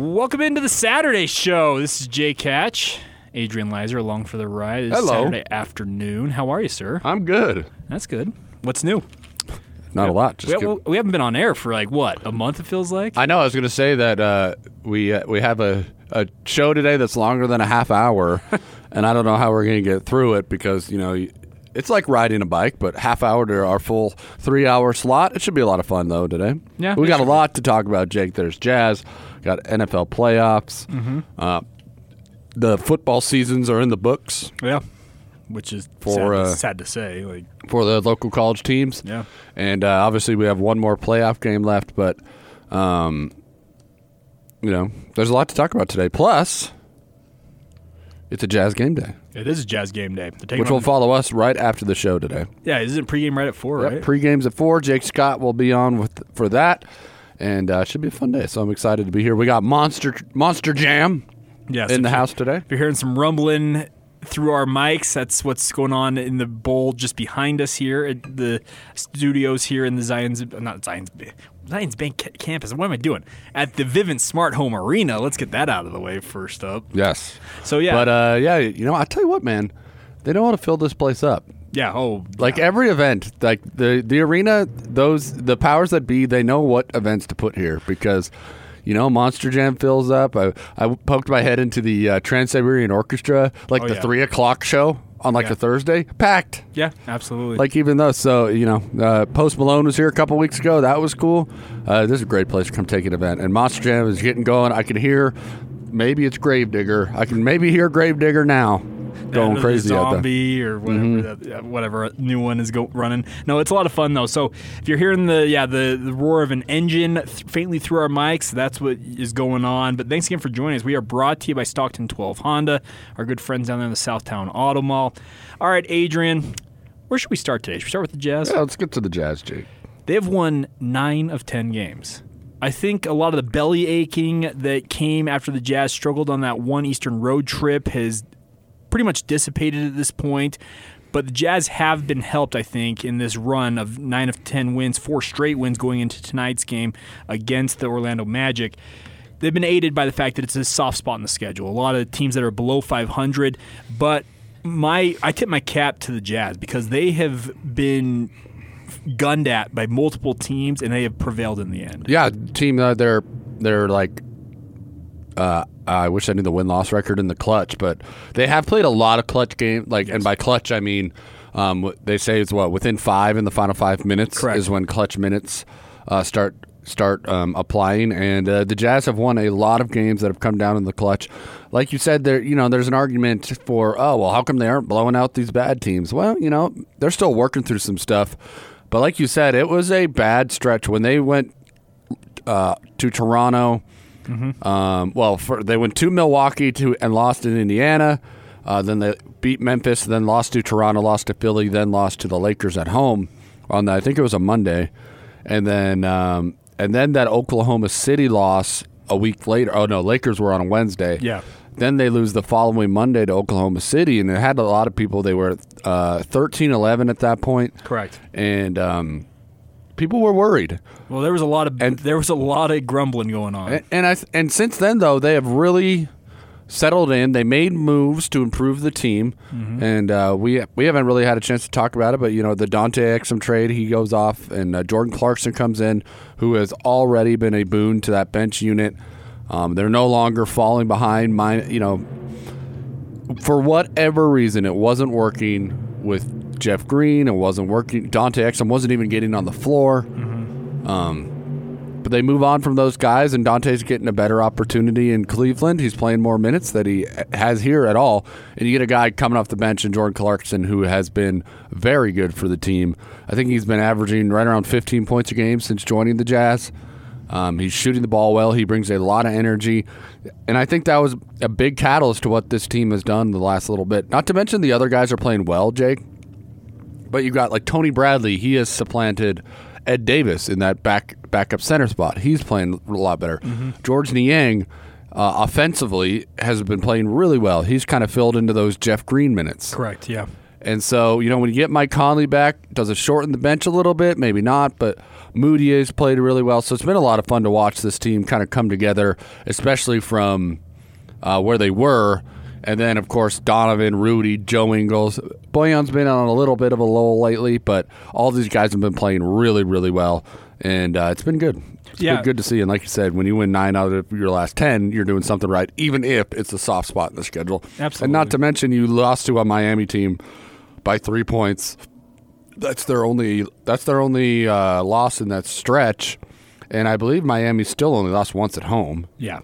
Welcome into the Saturday show. This is Jay Hatch, Adrian Lizer along for the ride. It's Hello. Saturday afternoon. How are you, sir? I'm good. That's good. What's new? Not a lot. We, Just give- we haven't been on air for like what a month. It feels like. I know. I was going to say that uh, we uh, we have a, a show today that's longer than a half hour, and I don't know how we're going to get through it because you know it's like riding a bike, but half hour to our full three hour slot. It should be a lot of fun though today. Yeah, we it got a should be. lot to talk about. Jake, there's jazz, got NFL playoffs. Mm-hmm. Uh, the football seasons are in the books yeah, which is For, sad, to, uh, sad to say. Like, for the local college teams. yeah, And uh, obviously, we have one more playoff game left, but um, you know, there's a lot to talk about today. Plus, it's a Jazz game day, it is a Jazz game day. Which will follow us right after the show today. yeah, isn't pregame right at four? Yep, Right. pre-games at four. Jake Scott will be on with for that, and uh, it should be a fun day. So I'm excited to be here. We got Monster Monster Jam yeah, so in the house today. If you're hearing some rumbling through our mics, that's what's going on in the bowl just behind us here at the studios here in the Zions not Zions Zions Bank campus. What am I doing? At the Vivint Smart Home Arena. Let's get that out of the way first up. Yes, So yeah, but uh, yeah, you know, I tell you what, man, they know how to fill this place up. Yeah. Oh, Like every event, like the the arena, those the powers that be, they know what events to put here because, you know, Monster Jam fills up. I I poked my head into the uh, Trans Siberian Orchestra, like Oh, the yeah. three o'clock show on like Yeah. a Thursday, packed. yeah, absolutely. Like even though, so you know, uh, Post Malone was here a couple weeks ago. That was cool. Uh, this is a great place to come take an event, and Monster Jam is getting going. I can hear. Maybe it's Grave Digger. I can maybe hear Grave Digger now, going crazy out there. zombie or whatever Mm-hmm. that, whatever new one is go running. No, it's a lot of fun though. So if you're hearing the yeah the, the roar of an engine th- faintly through our mics, that's what is going on. But thanks again for joining us. We are brought to you by Stockton 12 Honda, our good friends down there in the Southtown Auto Mall. All right, Adrian, where should we start today? Should we start with the Jazz? Yeah, let's get to the Jazz, Jake. They've won nine of 10 games. I think a lot of the belly aching that came after the Jazz struggled on that one Eastern road trip has pretty much dissipated at this point. But the Jazz have been helped, I think, in this run of nine of 10 wins, four straight wins going into tonight's game against the Orlando Magic. They've been aided by the fact that it's a soft spot in the schedule. A lot of teams that are below 500, but my I tip my cap to the Jazz because they have been gunned at by multiple teams and they have prevailed in the end. Yeah, team. Uh, they're they're like. Uh, I wish I knew the win loss record in the clutch, but they have played a lot of clutch games. Like, and by clutch I mean, um, they say it's what within five in the final five minutes Correct. is when clutch minutes uh, start start um, applying. And uh, the Jazz have won a lot of games that have come down in the clutch. Like you said, there you know there's an argument for oh well how come they aren't blowing out these bad teams? Well, you know they're still working through some stuff. But like you said, it was a bad stretch when they went uh, to Toronto. Um, well, for, they went to Milwaukee to and lost in Indiana. Uh, then they beat Memphis, then lost to Toronto, lost to Philly, then lost to the Lakers at home on the, I think it was a Monday, and then um, and then that Oklahoma City loss a week later. Oh no, Lakers were on a Wednesday. Yeah. Then they lose the following Monday to Oklahoma City, and it had a lot of people. They were uh, 13-11 at that point, Correct. and um, people were worried. Well, there was a lot of And- there was a lot of grumbling going on. And, and I and since then though they have really settled in. They made moves to improve the team, and uh, we we haven't really had a chance to talk about it. But you know the Dante Exum trade, he goes off, and uh, Jordan Clarkson comes in, who has already been a boon to that bench unit. Um, they're no longer falling behind. My you know for whatever reason, it wasn't working with Jeff Green. It wasn't working. Dante Exum wasn't even getting on the floor. Um, but they move on from those guys, and Dante's getting a better opportunity in Cleveland. He's playing more minutes that he has here at all. And you get a guy coming off the bench in Jordan Clarkson who has been very good for the team. I think he's been averaging right around 15 points a game since joining the Jazz. Um, he's shooting the ball well. He brings a lot of energy. And I think that was a big catalyst to what this team has done the last little bit. Not to mention the other guys are playing well, Jake. But you got like Tony Bradley. He has supplanted Ed Davis in that back backup center spot. He's playing a lot better. George Niang, uh, offensively, has been playing really well. He's kind of filled into those Jeff Green minutes. Correct. Yeah. And so, you know, when you get Mike Conley back, does it shorten the bench a little bit? Maybe not, but Mudiay has played really well. So it's been a lot of fun to watch this team kind of come together, especially from uh, where they were. And then, of course, Donovan, Rudy, Joe Ingles. Boyan's been on a little bit of a lull lately, but all these guys have been playing really, really well. And uh, it's been good. It's Yeah. been good to see. And like you said, when you win nine out of your last 10, you're doing something right, even if it's a soft spot in the schedule. Absolutely. And not to mention, you lost to a Miami team by three points. That's their only. That's their only uh, loss in that stretch, and I believe Miami still only lost once at home. Yeah.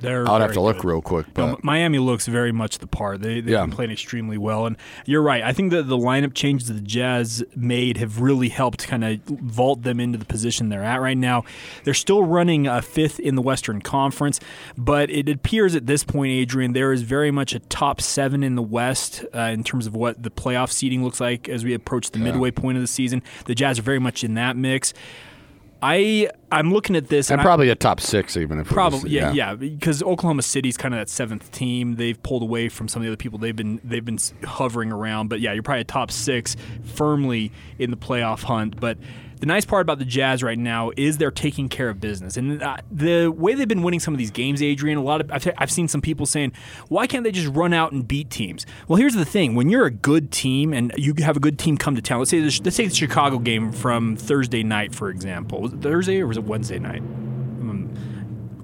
They're I'll have to look real quick, but Miami looks very much the part. They, they've Yeah. been playing extremely well. And you're right. I think that the lineup changes that the Jazz made have really helped kind of vault them into the position they're at right now. They're still running a fifth in the Western Conference, but it appears at this point, Adrian, there is very much a top seven in the West uh, in terms of what the playoff seeding looks like as we approach the midway point of the season. The Jazz are very much in that mix. I I'm looking at this and I- probably a top six even if Probably, yeah, yeah, because Oklahoma City's kind of that seventh team. They've pulled away from some of the other people they've been they've been hovering around. But yeah, you're probably a top six firmly in the playoff hunt. But the nice part about the Jazz right now is they're taking care of business, and uh, the way they've been winning some of these games, Adrian. A lot of I've, I've seen some people saying, why can't they just run out and beat teams? Well, here's the thing: when you're a good team and you have a good team come to town, let's say the, let's say the Chicago game from Thursday night, for example, was it Thursday or was it Wednesday night?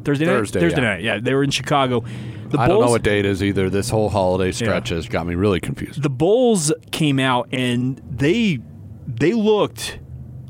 Thursday night. Thursday, Thursday yeah. night. Yeah, they were in Chicago. The I don't know what day it is either. This whole holiday stretch has got me really confused. the Bulls came out and they they looked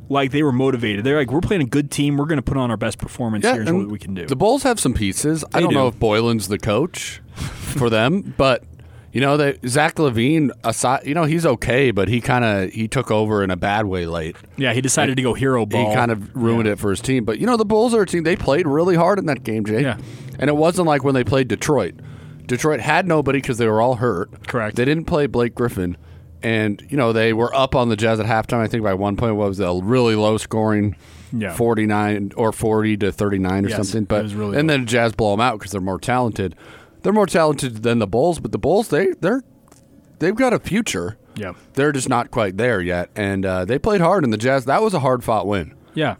like they were motivated. They're like, we're playing a good team. We're going to put on our best performance. Here's and what we can do. The Bulls have some pieces. I don't do. know if Boylen's the coach for them, but you know, they, Zach LaVine, aside, you know, he's okay, but he kind of he took over in a bad way late. yeah, he decided to go hero ball. He kind of ruined it for his team. But you know, the Bulls are a team. They played really hard in that game, Jake. Yeah. And it wasn't like when they played Detroit. Detroit had nobody because they were all hurt. Correct. They didn't play Blake Griffin, and you know they were up on the Jazz at halftime. I think by one point what was a really low scoring. Yeah. 49 or 40 to 39 or Yes, something but really and low. then the Jazz blow them out because they're more talented they're more talented than the Bulls but the Bulls they they're they've got a future Yeah. they're just not quite there yet and uh, they played hard in the Jazz that was a hard fought win Yeah.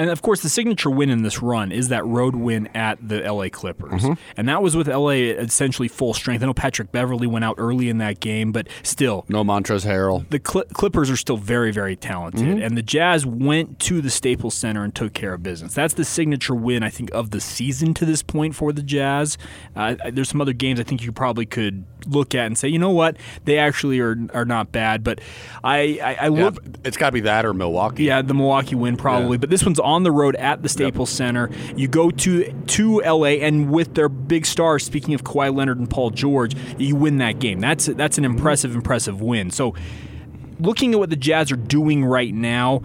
And of course, the signature win in this run is that road win at the LA Clippers. Mm-hmm. And that was with LA essentially full strength. I know Patrick Beverley went out early in that game, but still, no Montrezl Harrell the Cl- Clippers are still very, very talented, Mm-hmm. and the Jazz went to the Staples Center and took care of business. That's the signature win, I think, of the season to this point for the Jazz. Uh, there's some other games I think you probably could look at and say, you know what, they actually are are not bad. But I, I, I Yeah, look. it's got to be that or Milwaukee. Yeah, the Milwaukee win probably, Yeah. but this one's on the road at the Staples Center. You go to to LA, and with their big stars, speaking of Kawhi Leonard and Paul George, you win that game. That's that's an impressive, impressive win. So, looking at what the Jazz are doing right now,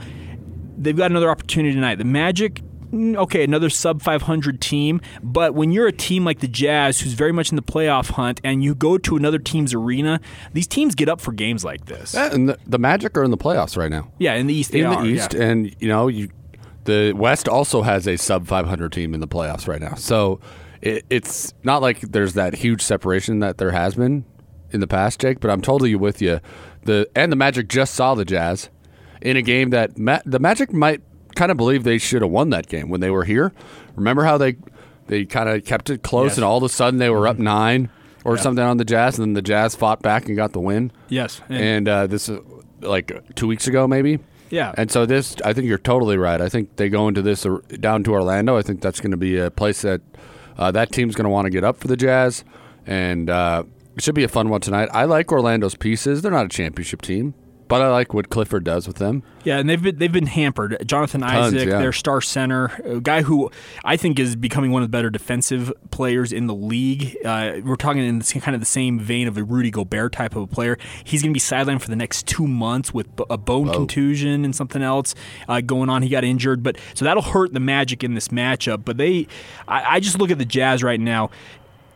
they've got another opportunity tonight. The Magic. mm, Okay, another sub 500 team, but when you're a team like the Jazz, who's very much in the playoff hunt, and you go to another team's arena, these teams get up for games like this. Yeah, and the, the Magic are in the playoffs right now. Yeah, in the East, they in the are, East, yeah. and you know, you the West also has a sub 500 team in the playoffs right now. So it, it's not like there's that huge separation that there has been in the past, Jake. But I'm totally with you. The and the Magic just saw the Jazz in a game that Ma- the Magic might kind of believe they should have won that game when they were here. Remember how they they kind of kept it close, Yes. Mm-hmm. and all of a sudden they were up nine or something on the Jazz, and then the Jazz fought back and got the win. Yes, and- and uh, this is like two weeks ago, maybe. Yeah. And so this, I think you're totally right. I think they go into this down to Orlando. I think that's going to be a place that uh, that team's going to want to get up for the Jazz, and uh, it should be a fun one tonight. I like Orlando's pieces. They're not a championship team, but I like what Clifford does with them. Yeah, and they've been they've been hampered. Jonathan Tons, Isaac, yeah. their star center, a guy who I think is becoming one of the better defensive players in the league. Uh, we're talking in this, kind of the same vein of a Rudy Gobert type of a player. He's going to be sidelined for the next two months with a bone contusion and something else uh, going on. He got injured, but so that'll hurt the Magic in this matchup. But they, I, I just look at the Jazz right now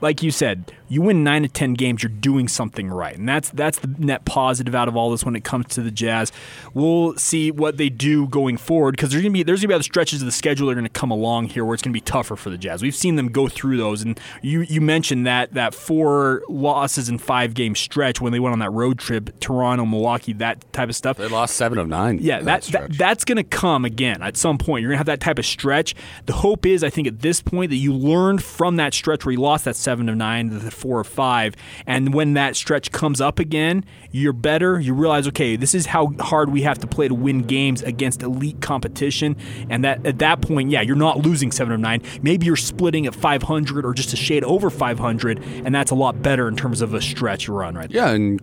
like you said, you win nine to ten games, you're doing something right, and that's that's the net positive out of all this when it comes to the Jazz. We'll see what they do going forward because there's gonna be there's gonna be other stretches of the schedule that are gonna come along here where it's gonna be tougher for the Jazz. We've seen them go through those, and you you mentioned that that four losses in five game stretch when they went on that road trip, Toronto, Milwaukee, that type of stuff. They lost seven of nine. Yeah, that, that that's going to come again at some point. You're going to have that type of stretch. The hope is, I think, at this point that you learned from that stretch where you lost that seven of nine to the four of five, and when that stretch comes up again, you're better. You realize, okay, this is how hard we have to play to win games against elite competition, and that at that point, yeah, you're not losing seven of nine. Maybe you're splitting at 500 or just a shade over 500, and that's a lot better in terms of a stretch run, right? Yeah, and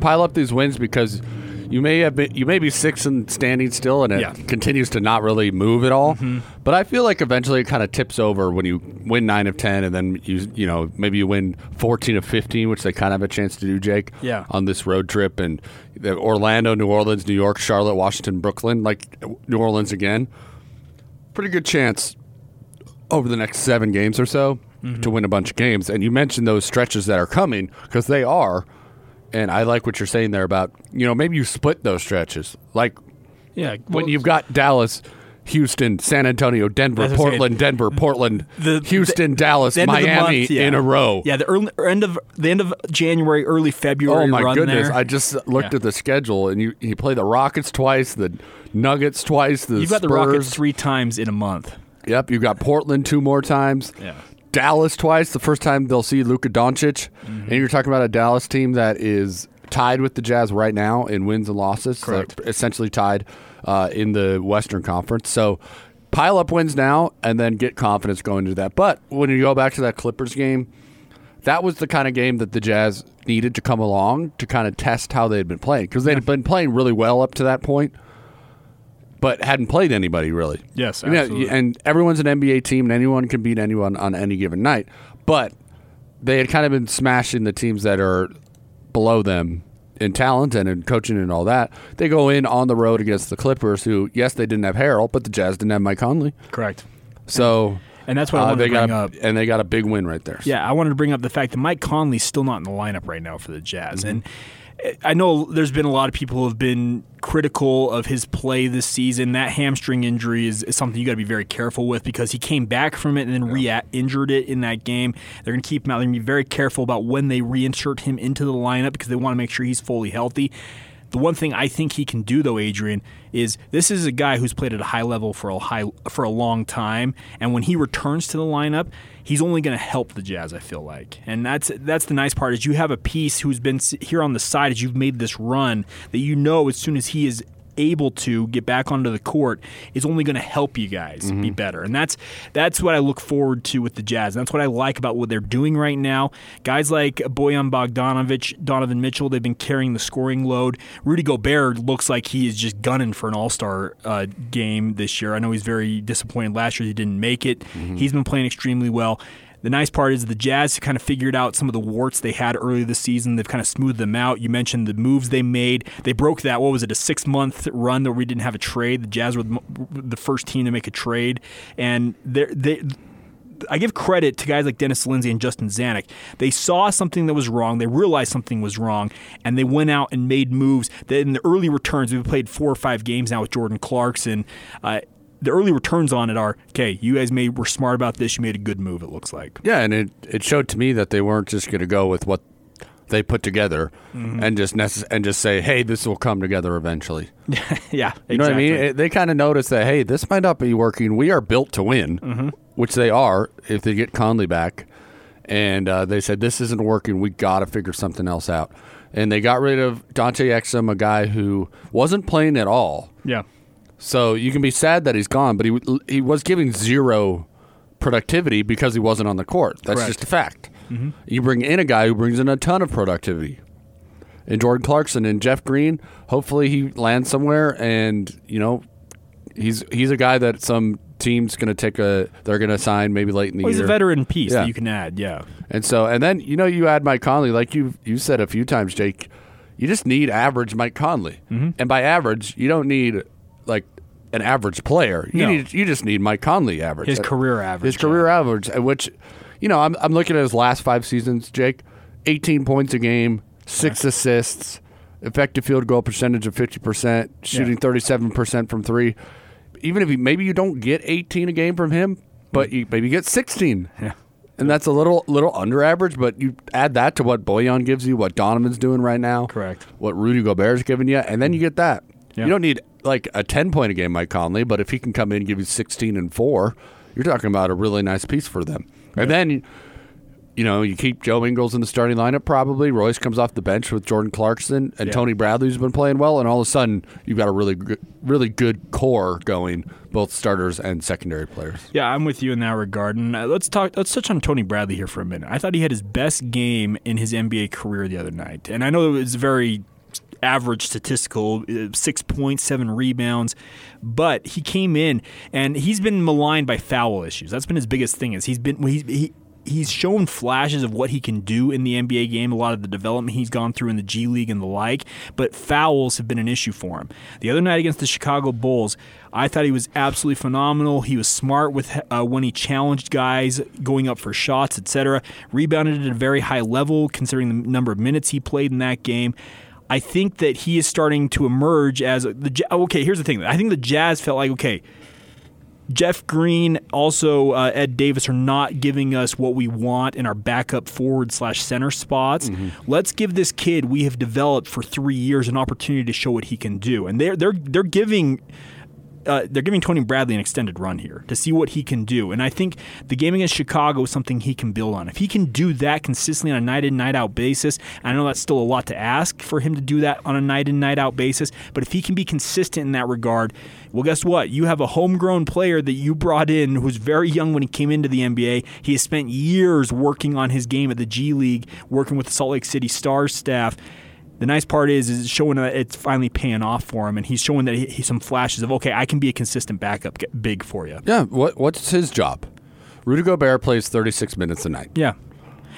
pile up these wins because you may have been, you may be six and standing still, and it Yeah. continues to not really move at all. Mm-hmm. But I feel like eventually it kind of tips over when you win nine of ten, and then you you know maybe you win fourteen of fifteen, which they kind of have a chance to do, Jake. Yeah. On this road trip, and the Orlando, New Orleans, New York, Charlotte, Washington, Brooklyn, like New Orleans again. Pretty good chance over the next seven games or so Mm-hmm. to win a bunch of games. And you mentioned those stretches that are coming because they are. And I like what you're saying there about, you know, maybe you split those stretches. Like Yeah. when you've got Dallas, Houston, San Antonio, Denver. Portland, Denver, Portland, The- Houston, Dallas, the of the Miami month, yeah. in a row. Yeah, the early end of the end of January, early February. Oh my goodness! there. I just looked Yeah. at the schedule, and you you play the Rockets twice, the Nuggets twice, the You've got the Spurs. Rockets three times in a month. Yep, you've got Portland two more times. Yeah. Dallas twice. The first time they'll see Luka Doncic, Mm-hmm. and you're talking about a Dallas team that is tied with the Jazz right now in wins and losses. Correct. They're essentially tied uh, in the Western Conference. So pile up wins now, and then get confidence going into that. But when you go back to that Clippers game, that was the kind of game that the Jazz needed to come along to kind of test how they'd been playing because they'd been playing really well up to that point, but hadn't played anybody really. Yes, You know, absolutely. and everyone's an NBA team, and anyone can beat anyone on any given night. But they had kind of been smashing the teams that are below them in talent and in coaching and all that. They go in on the road against the Clippers, who yes, they didn't have Harrell, but the Jazz didn't have Mike Conley, Correct. so And that's what I uh, wanted they to bring got up. and they got a big win right there. Yeah, I wanted to bring up the fact that Mike Conley's still not in the lineup right now for the Jazz. Mm-hmm. And I know there's been a lot of people who have been critical of his play this season. That hamstring injury is, is something you got to be very careful with because he came back from it and then re-injured it in that game. They're going to keep him out. They're going to be very careful about when they reinsert him into the lineup because they want to make sure he's fully healthy. The one thing I think he can do, though, Adrian, is this is a guy who's played at a high level for a high for a long time, and when he returns to the lineup, he's only going to help the Jazz. I feel like, and that's that's the nice part is you have a piece who's been here on the side as you've made this run that you know as soon as he is able to get back onto the court is only going to help you guys be better. And that's that's what I look forward to with the Jazz. That's what I like about what they're doing right now. Guys like Boyan Bogdanovich, Donovan Mitchell, they've been carrying the scoring load. Rudy Gobert looks like he is just gunning for an All-Star uh, game this year. I know he's very disappointed last year he didn't make it. He's been playing extremely well. The nice part is the Jazz kind of figured out some of the warts they had early this season. They've kind of smoothed them out. You mentioned the moves they made. They broke that, what was it, a six month run that we didn't have a trade. The Jazz were the first team to make a trade. And they're, they, I give credit to guys like Dennis Lindsay and Justin Zanik. They saw something that was wrong. They realized something was wrong, and they went out and made moves. That in the early returns, we've played four or five games now with Jordan Clarkson. Uh, the early returns on it are okay. You guys made were smart about this. You made a good move. It looks like. Yeah, and it, it showed to me that they weren't just going to go with what they put together Mm-hmm. and just necess- and just say, "Hey, this will come together eventually." yeah, You know what I mean? It- they kind of noticed that, "Hey, this might not be working. We are built to win," Mm-hmm. which they are if they get Conley back. And uh, they said, "This isn't working. We got to figure something else out." And they got rid of Dante Exum, a guy who wasn't playing at all. Yeah, So you can be sad that he's gone, but he he was giving zero productivity because he wasn't on the court. That's Correct. just a fact. You bring in a guy who brings in a ton of productivity. And Jordan Clarkson and Jeff Green, hopefully he lands somewhere and, you know, he's he's a guy that some team's going to take a they're going to sign maybe late in the well, he's year. a veteran piece Yeah. that you can add. Yeah, And so, and then you know, you add Mike Conley, like you you said a few times, Jake. You just need average Mike Conley, Mm-hmm. and by average, you don't need like an average player. You No. need you just need Mike Conley average, his career average. his career average, at which you know, I'm I'm looking at his last five seasons, Jake. 18 points a game, six assists, effective field goal percentage of 50%, shooting 37% from three. Even if you, maybe you don't get 18 a game from him, but mm. you maybe get 16. Yeah. And that's a little little under average, but you add that to what Boyan gives you, what Donovan's doing right now, Correct. What Rudy Gobert's giving you, and then you get that. Yeah. You don't need like a ten point a game, Mike Conley, but if he can come in and give you sixteen and four, you're talking about a really nice piece for them. And then you know, you keep Joe Ingles in the starting lineup probably. Royce comes off the bench with Jordan Clarkson and Yeah. Tony Bradley's been playing well, and all of a sudden you've got a really good, really good core going, both starters and secondary players. Yeah, I'm with you in that regard. And uh, let's talk. Let's touch on Tony Bradley here for a minute. I thought he had his best game in his NBA career the other night, and I know it was very average statistical uh, six points seven rebounds but he came in and he's been maligned by foul issues that's been his biggest thing is he's been he's, he, he's shown flashes of what he can do in the NBA game, a lot of the development he's gone through in the G League and the like, but fouls have been an issue for him. The other night against the Chicago Bulls, I thought he was absolutely phenomenal. He was smart with uh, when he challenged guys going up for shots, etc. Rebounded at a very high level considering the number of minutes he played in that game. I think that he is starting to emerge as the okay. Here's the thing: I think the Jazz felt like okay, Jeff Green, also uh, Ed Davis are not giving us what we want in our backup forward slash center spots. Let's give this kid we have developed for three years an opportunity to show what he can do, and they're they're they're giving. Uh, they're giving Tony Bradley an extended run here to see what he can do. And I think the game against Chicago is something he can build on. If he can do that consistently on a night in, night out basis, I know that's still a lot to ask for him to do that on a night in, night out basis, but if he can be consistent in that regard, well, guess what? You have a homegrown player that you brought in who's very young when he came into the NBA. He has spent years working on his game at the G League, working with the Salt Lake City Stars staff. The nice part is, is showing that it's finally paying off for him, and he's showing that he, he some flashes of okay, I can be a consistent backup big for you. Yeah, what what's his job? Rudy Gobert plays 36 minutes a night. Yeah,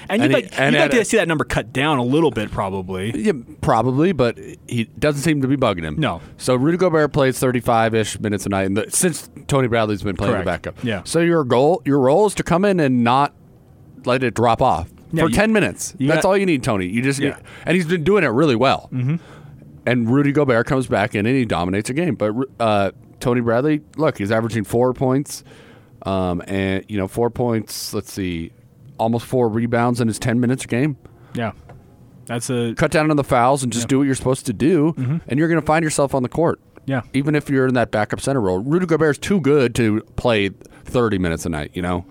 and, And you'd he- like, and you'd like to a- see that number cut down a little bit, probably. Yeah, probably, but he doesn't seem to be bugging him. No. So Rudy Gobert plays 35-ish minutes a night and the, since Tony Bradley's been playing the backup. Yeah. So your goal, your role is to come in and not let it drop off Yeah, for you- 10 minutes. That's got- all you need, Tony. You just Yeah. and he's been doing it really well. Mm-hmm. And Rudy Gobert comes back in and he dominates a game. But uh, Tony Bradley, look, he's averaging four points, um, and you know four points. Let's see, almost four rebounds in his 10 minutes a game Yeah, that's a cut down on the fouls and just do what you're supposed to do, and you're going to find yourself on the court. yeah. Even if you're in that backup center role, Rudy Gobert's too good to play 30 minutes a night. You know,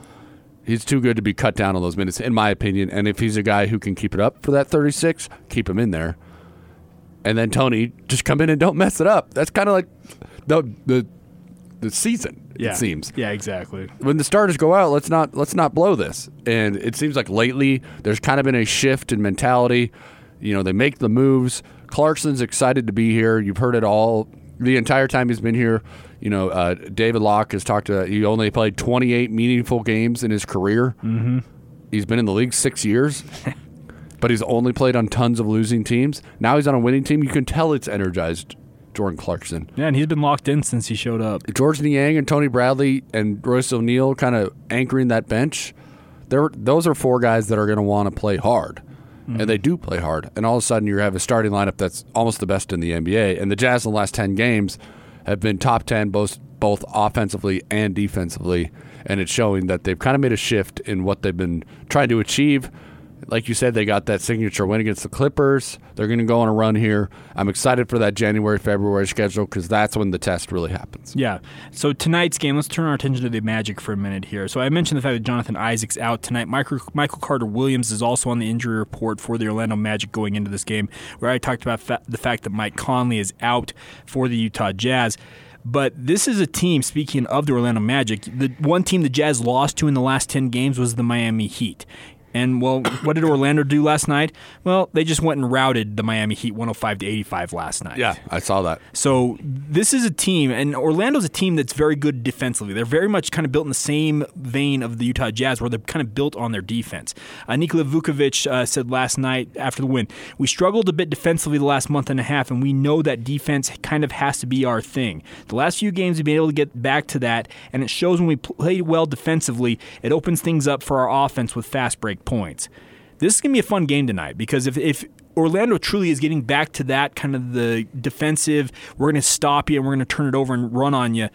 he's too good to be cut down on those minutes, in my opinion. And if he's a guy who can keep it up for that 36, keep him in there. And then Tony, just come in and don't mess it up. That's kind of like the the the season. Yeah. It seems Yeah, exactly. when the starters go out, let's not let's not blow this. And it seems like lately there's kind of been a shift in mentality. You know, they make the moves. Clarkson's excited to be here. You've heard it all the entire time he's been here. You know, uh, David Locke has talked to. He only played 28 meaningful games in his career. Mm-hmm. He's been in the league six years, but he's only played on tons of losing teams. Now he's on a winning team. You can tell it's energized. Jordan Clarkson. Yeah, and he's been locked in since he showed up. George Niang and Tony Bradley and Royce O'Neal kind of anchoring that bench. They're, those are four guys that are going to want to play hard. And they do play hard. And all of a sudden, you have a starting lineup that's almost the best in the NBA. And the Jazz in the last 10 games have been top 10 both, both offensively and defensively. And it's showing that they've kind of made a shift in what they've been trying to achieve. Like you said, they got that signature win against the Clippers. They're going to go on a run here. I'm excited for that January, February schedule because that's when the test really happens. Yeah. So tonight's game, let's turn our attention to the Magic for a minute here. So I mentioned the fact that Jonathan Isaac's out tonight. Michael, Michael Carter Williams is also on the injury report for the Orlando Magic going into this game, where I talked about fa- the fact that Mike Conley is out for the Utah Jazz. But this is a team, speaking of the Orlando Magic, the one team the Jazz lost to in the last 10 games was the Miami Heat. And well, what did Orlando do last night? Well, they just went and routed the Miami Heat 105 to 85 last night. Yeah, I saw that. So this is a team, and Orlando's a team that's very good defensively. They're very much kind of built in the same vein of the Utah Jazz, where they're kind of built on their defense. Uh, Nikola Vucevic uh, said last night after the win, "We struggled a bit defensively the last month and a half, and we know that defense kind of has to be our thing. The last few games we've been able to get back to that, and it shows when we play well defensively. It opens things up for our offense with fast break points." This is going to be a fun game tonight because if, if Orlando truly is getting back to that kind of the defensive, we're going to stop you and we're going to turn it over and run on you.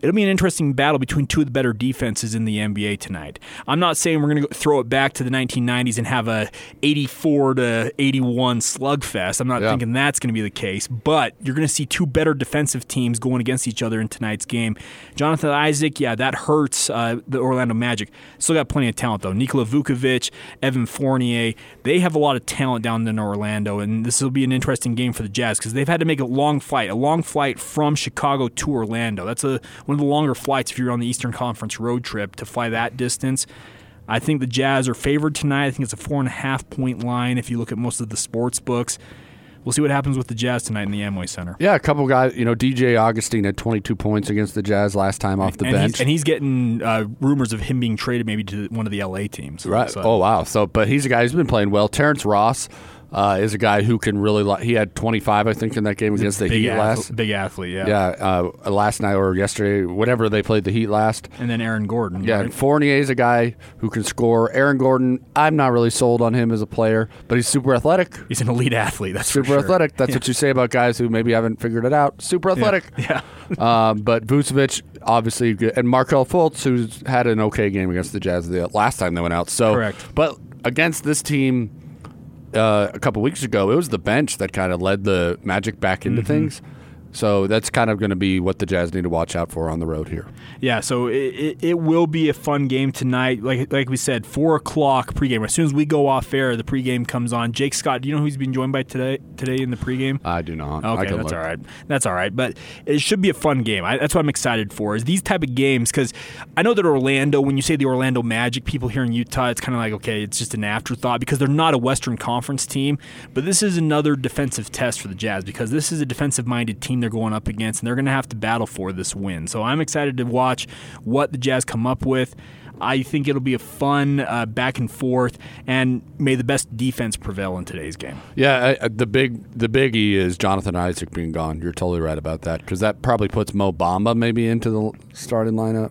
It'll be an interesting battle between two of the better defenses in the NBA tonight. I'm not saying we're going to throw it back to the 1990s and have a 84 to 81 slugfest. I'm not Yeah. thinking that's going to be the case, but you're going to see two better defensive teams going against each other in tonight's game. Jonathan Isaac, yeah, that hurts uh, the Orlando Magic. Still got plenty of talent though. Nikola Vucevic, Evan Fournier, they have a lot of talent down in Orlando, and this will be an interesting game for the Jazz because they've had to make a long flight, a long flight from Chicago to Orlando. That's a one of the longer flights if you're on the Eastern Conference road trip to fly that distance. I think the Jazz are favored tonight. I think it's a four and a half point line if you look at most of the sports books. We'll see what happens with the Jazz tonight in the Amway Center. Yeah, a couple guys. You know, DJ Augustin had 22 points against the Jazz last time off the and bench. He's, and he's getting uh, rumors of him being traded maybe to one of the LA teams. Right. So- Oh wow. So, but he's a guy who's been playing well. Terrence Ross uh, is a guy who can really. li- He had 25, I think, in that game against the big, Heat athlete, last. big athlete, yeah. Yeah, uh, last night or yesterday, whatever they played the Heat last. And then Aaron Gordon. Yeah, right? and Fournier's a guy who can score. Aaron Gordon, I'm not really sold on him as a player, but he's super athletic. he's an elite athlete. That's Super sure. athletic. That's what you say about guys who maybe haven't figured it out. Super athletic. Yeah. um, but Vucevic, obviously, good. and Markelle Fultz, who's had an okay game against the Jazz the last time they went out. So, Correct. But against this team uh, a couple weeks ago, it was the bench that kind of led the Magic back into Mm-hmm. things. So that's kind of going to be what the Jazz need to watch out for on the road here. Yeah, so it, it, will be a fun game tonight. Like like we said, four o'clock pregame. As soon as we go off air, the pregame comes on. Jake Scott, do you know who he's been joined by today today in the pregame? I do not. Okay, that's look. all right. That's all right. But it should be a fun game. I, that's what I'm excited for. Is these type of games because I know that Orlando. When you say the Orlando Magic, people here in Utah, it's kind of like okay, it's just an afterthought because they're not a Western Conference team. But this is another defensive test for the Jazz because this is a defensive-minded team they're going up against, and they're going to have to battle for this win. So I'm excited to watch what the Jazz come up with. I think it'll be a fun uh, back and forth, and may the best defense prevail in today's game. Yeah, I, I- the big the biggie is Jonathan Isaac being gone. You're totally right about that because that probably puts Mo Bamba maybe into the starting lineup,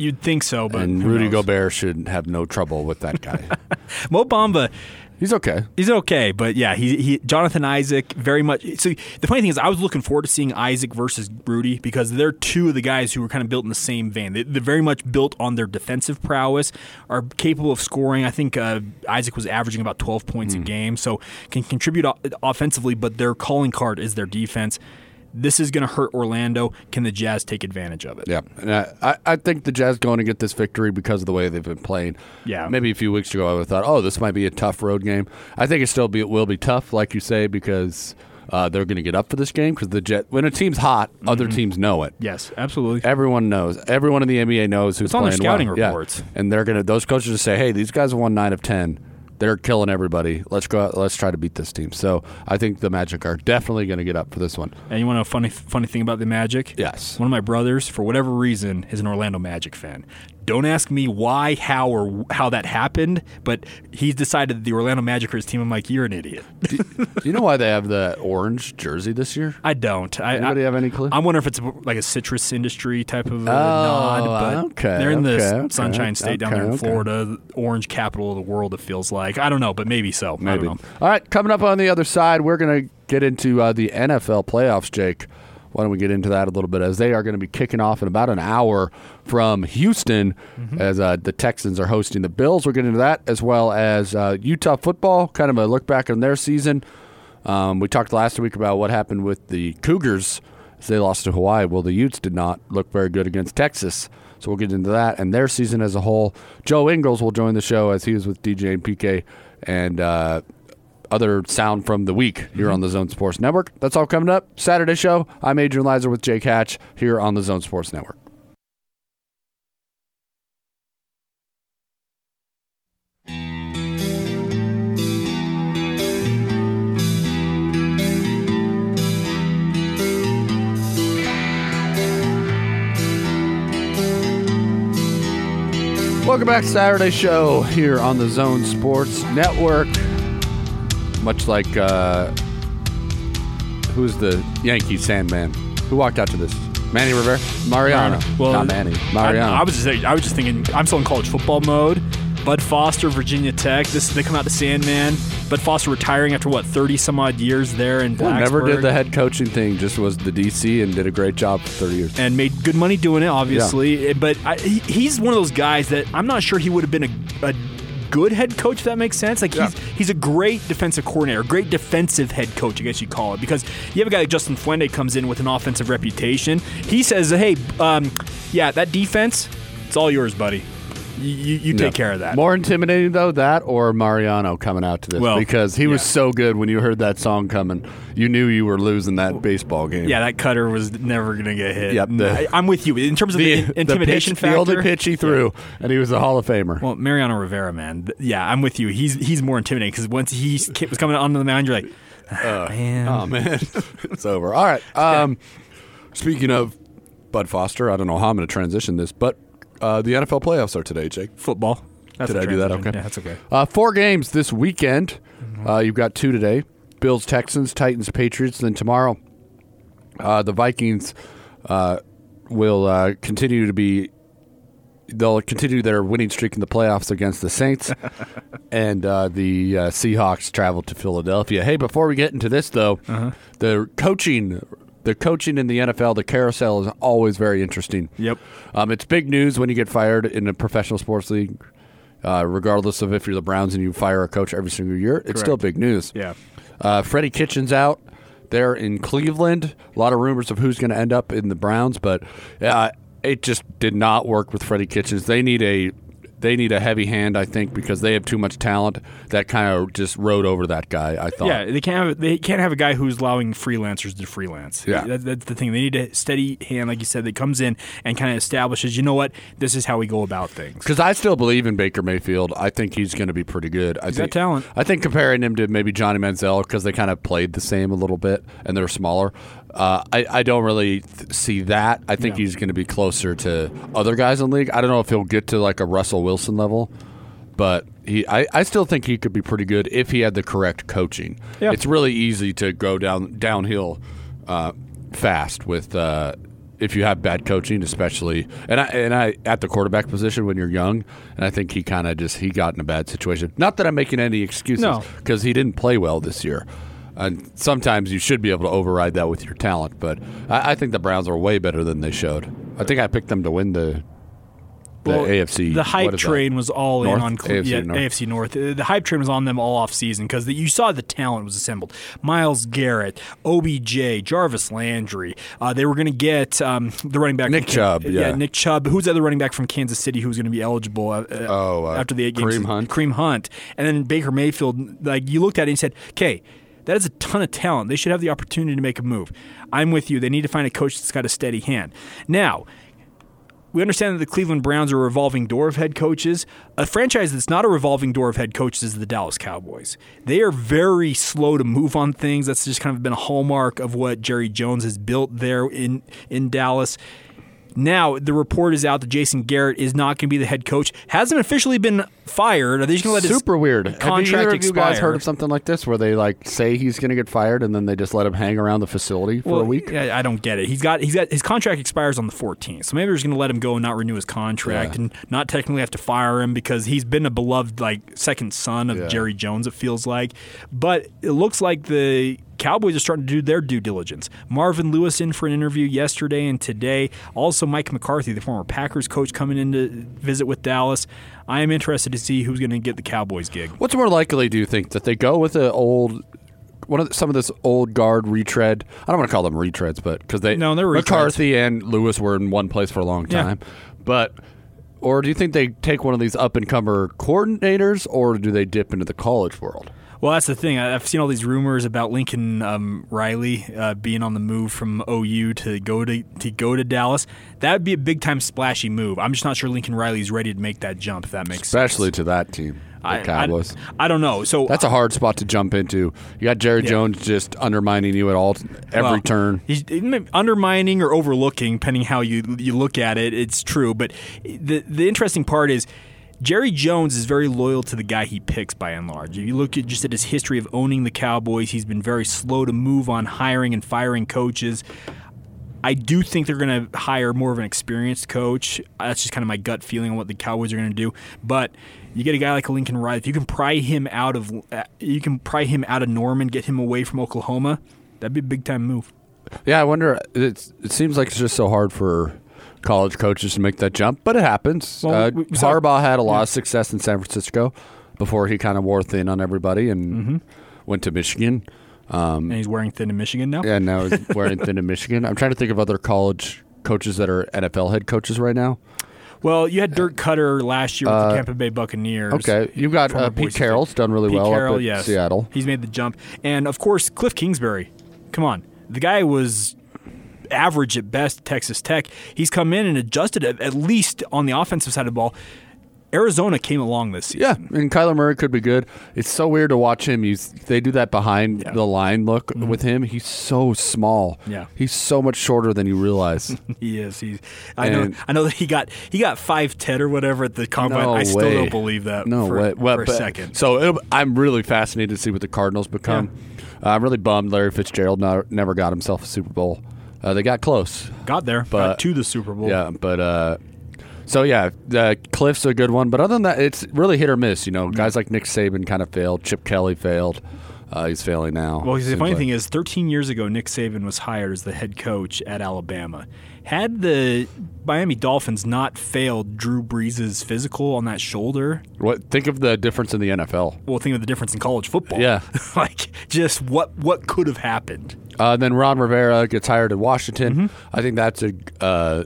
You'd think so, but and Rudy knows? Gobert should have no trouble with that guy. Mo Bamba, He's okay. he's okay, but yeah, he, he Jonathan Isaac very much. So the funny thing is, I was looking forward to seeing Isaac versus Rudy because they're two of the guys who were kind of built in the same vein. They, they're very much built on their defensive prowess, are capable of scoring. I think uh, Isaac was averaging about 12 points a game, so can contribute offensively, but their calling card is their defense. This is going to hurt Orlando. Can the Jazz take advantage of it? Yeah, and I, I, think the Jazz going to get this victory because of the way they've been playing. Yeah. maybe a few weeks ago I would have thought, oh, this might be a tough road game. I think it still be it will be tough, like you say, because uh, they're going to get up for this game because the Jet when a team's hot, other Mm-hmm. teams know it. Yes, absolutely. Everyone knows. Everyone in the NBA knows who's It's on their playing scouting well. Yeah. reports. and they're gonna. Those coaches just say, "Hey, these guys have won nine of ten. They're killing everybody. Let's go. Out, let's try to beat this team." So I think the Magic are definitely going to get up for this one. And you want to know a funny funny thing about the Magic? Yes. One of my brothers, for whatever reason, is an Orlando Magic fan. Don't ask me why, how, or how that happened, but he's decided that the Orlando Magic are his team. I'm like, you're an idiot. Do you know why they have the orange jersey this year? I don't. I, Anybody I, have any clue? I wonder if it's like a citrus industry type of Oh, nod, but okay, they're in the okay, s- okay, Sunshine State down okay, there in. Florida, orange capital of the world. It feels like I don't know, but maybe so. I Maybe. don't know. All right, coming up on the other side, we're going to get into uh, the NFL playoffs, Jake. Why don't we get into that a little bit as they are going to be kicking off in about an hour from Houston Mm-hmm. as uh, the Texans are hosting the Bills. We'll get into that as well as uh, Utah football, kind of a look back on their season. Um, we talked last week about what happened with the Cougars as they lost to Hawaii. Well, the Utes did not look very good against Texas. So we'll get into that and their season as a whole. Joe Ingles will join the show as he was with DJ and PK and uh, other sound from the week here on the Zone Sports Network. That's all coming up. Saturday show. I'm Adrian Lizer with Jay Hatch here on the Zone Sports Network. Welcome back, Saturday show here on the Zone Sports Network. Much like uh, who's the Yankee Sandman? Who walked out to this? Manny Rivera, Mariano. Well, not Manny. I, Mariano. I was just I was just thinking I'm still in college football mode. Bud Foster, Virginia Tech. This they come out to Sandman. Bud Foster retiring after what 30 some odd years there in Well, never did the head coaching thing. Just was the DC and did a great job for 30 years. and made good money doing it, obviously. But I, he's one of those guys that I'm not sure he would have been a, a good head coach. If that makes sense. Like he's he's a great defensive coordinator, great defensive head coach, I guess you'd call it, because you have a guy like Justin Fuente comes in with an offensive reputation. He says, "Hey, um, yeah, that defense, it's all yours, buddy. You, you, take Yeah. care of that." More intimidating though that or Mariano coming out to this Well, because he was so good when you heard that song coming, you knew you were losing that baseball game. yeah, that cutter was never going to get hit. Yep, the- I, I'm with you in terms of the, in- intimidation pitch, factor. The only pitch he threw, and he was a Hall of Famer. Well, Mariano Rivera, man. Yeah, I'm with you. He's he's more intimidating because once he was coming onto the mound, you're like, "Ah, man. oh man, it's over. All right. Um, speaking of Bud Foster, I don't know how I'm going to transition this, but uh, the NFL playoffs are today, Jake. football. That's Did I do that? Okay. Yeah, that's okay. Uh, four games this weekend. Mm-hmm. Uh, you've got two today: Bills, Texans, Titans, Patriots. Then tomorrow, uh, the Vikings uh, will uh, continue to be. They'll continue their winning streak in the playoffs against the Saints, and uh, the uh, Seahawks travel to Philadelphia. Hey, before we get into this, though, Uh-huh. the coaching, the coaching in the NFL, the carousel is always very interesting. Yep. Um, it's big news when you get fired in a professional sports league, uh, regardless of if you're the Browns and you fire a coach every single year. It's still big news. Yeah. Uh, Freddie Kitchens out there in Cleveland. A lot of rumors of who's going to end up in the Browns, but uh, it just did not work with Freddie Kitchens. They need a they need a heavy hand, I think, because they have too much talent that kind of just rode over that guy. I thought. Yeah, they can't have they can't have a guy who's allowing freelancers to freelance. Yeah. that, that's the thing. They need a steady hand, like you said, that comes in and kind of establishes. You know what? This is how we go about things. Because I still believe in Baker Mayfield. I think he's going to be pretty good. I got think talent. I think comparing him to maybe Johnny Manziel because they kind of played the same a little bit and they're smaller. Uh, I, I don't really th- see that. I think he's going to be closer to other guys in the league. I don't know if he'll get to like a Russell Wilson level, but he I, I still think he could be pretty good if he had the correct coaching. Yeah. It's really easy to go down downhill uh, fast with uh, if you have bad coaching, especially and I and I at the quarterback position when you're young, and I think he kind of just he got in a bad situation. Not that I'm making any excuses No. because he didn't play well this year. And sometimes you should be able to override that with your talent, but I, I think the Browns are way better than they showed. I think I picked them to win the the Well, AFC. The hype is that? train was all North? in on Cle- AFC yeah, North. AFC North. Uh, The hype train was on them all off season because you saw the talent was assembled. Myles Garrett, OBJ, Jarvis Landry. Uh, they were going to get um, the running back Nick from Chubb, yeah. Nick Chubb. Who's the other running back from Kansas City who's going to be eligible? Uh, uh, Oh, uh, after the eight games, Kareem Hunt. Kareem Hunt, and then Baker Mayfield. Like you looked at it and said, "Okay." That is a ton of talent. They should have the opportunity to make a move. I'm with you. They need to find a coach that's got a steady hand. Now, we understand that the Cleveland Browns are a revolving door of head coaches. A franchise that's not a revolving door of head coaches is the Dallas Cowboys. They are very slow to move on things. That's just kind of been a hallmark of what Jerry Jones has built there in in Dallas. Now the report is out that Jason Garrett is not going to be the head coach. Hasn't officially been fired. Are they just going to let his Super weird. Have contract either of you expire? guys heard of something like this where they like say he's going to get fired and then they just let him hang around the facility for a week? I, I don't get it. He's got he's got his contract expires on the 14th, so maybe they're just going to let him go and not renew his contract Yeah. and not technically have to fire him because he's been a beloved like second son of Yeah. Jerry Jones. It feels like, but it looks like the Cowboys are starting to do their due diligence. Marvin Lewis in for an interview yesterday and today. Also, Mike McCarthy, the former Packers coach, coming in to visit with Dallas. I am interested to see who's going to get the Cowboys gig. What's more likely, do you think, that they go with an old, one of the, some of this old guard retread? I don't want to call them retreads, but because they No, they're retreads. McCarthy and Lewis were in one place for a long Yeah. time, but. Or do you think they take one of these up and comer coordinators, or do they dip into the college world? Well, that's the thing. I've seen all these rumors about Lincoln um, Riley uh, being on the move from OU to go to to go to Dallas. That would be a big time splashy move. I'm just not sure Lincoln Riley's ready to make that jump. If that makes Especially sense. to that team, the I, Cowboys. I, I don't know. So That's a hard spot to jump into. You got Jerry Yeah. Jones just undermining you at all every well, turn. He's undermining or overlooking, depending how you you look at it. It's true, but the the interesting part is Jerry Jones is very loyal to the guy he picks by and large. If you look at just at his history of owning the Cowboys, he's been very slow to move on hiring and firing coaches. I do think they're going to hire more of an experienced coach. That's just kind of my gut feeling on what the Cowboys are going to do. But you get a guy like Lincoln Riley. If you can pry him out of, uh, you can pry him out of Norman, get him away from Oklahoma. That'd be a big time move. Yeah, I wonder. It seems like it's just so hard for college coaches to make that jump, but it happens. Well, uh, we- saw- Harbaugh had a lot of success in San Francisco before he kind of wore thin on everybody and Mm-hmm. went to Michigan. And he's wearing thin in Michigan now. Yeah, now he's wearing thin in Michigan. I'm trying to think of other college coaches that are NFL head coaches right now. Well, you had Dirk Koetter last year with the Tampa Bay Buccaneers. Okay, you've got uh, Pete Carroll's done really Pete well Carroll, up yes. Seattle. He's made the jump. And of course, Cliff Kingsbury. Come on. The guy was average at best Texas Tech. He's come in and adjusted at, at least on the offensive side of the ball. Arizona came along this season. Yeah, and Kyler Murray could be good. It's so weird to watch him. He's, they do that behind Yeah. Mm-hmm. the line look with him. He's so small. Yeah. he's so much shorter than you realize. He is. He's. I know. I know that he got he got five ten or whatever at the combine. No I still way. don't believe that. No for, way. Well, for a second. So I'm really fascinated to see what the Cardinals become. Uh, I'm really bummed Larry Fitzgerald not, never got himself a Super Bowl. Uh, they got close. got there. but- got to the Super Bowl. Yeah, but uh, so yeah, uh, Kliff's a good one. But other than that, it's really hit or miss. You know, guys like Nick Saban kind of failed. Chip Kelly failed. Uh, he's failing now. Well, the funny like. thing is, 13 years ago, Nick Saban was hired as the head coach at Alabama. Had the Miami Dolphins not failed Drew Brees' physical on that shoulder, what think of the difference in the NFL. well, think of the difference in college football. Yeah. like just what what could have happened. Uh, then Ron Rivera gets hired in Washington. Mm-hmm. I think that's a uh,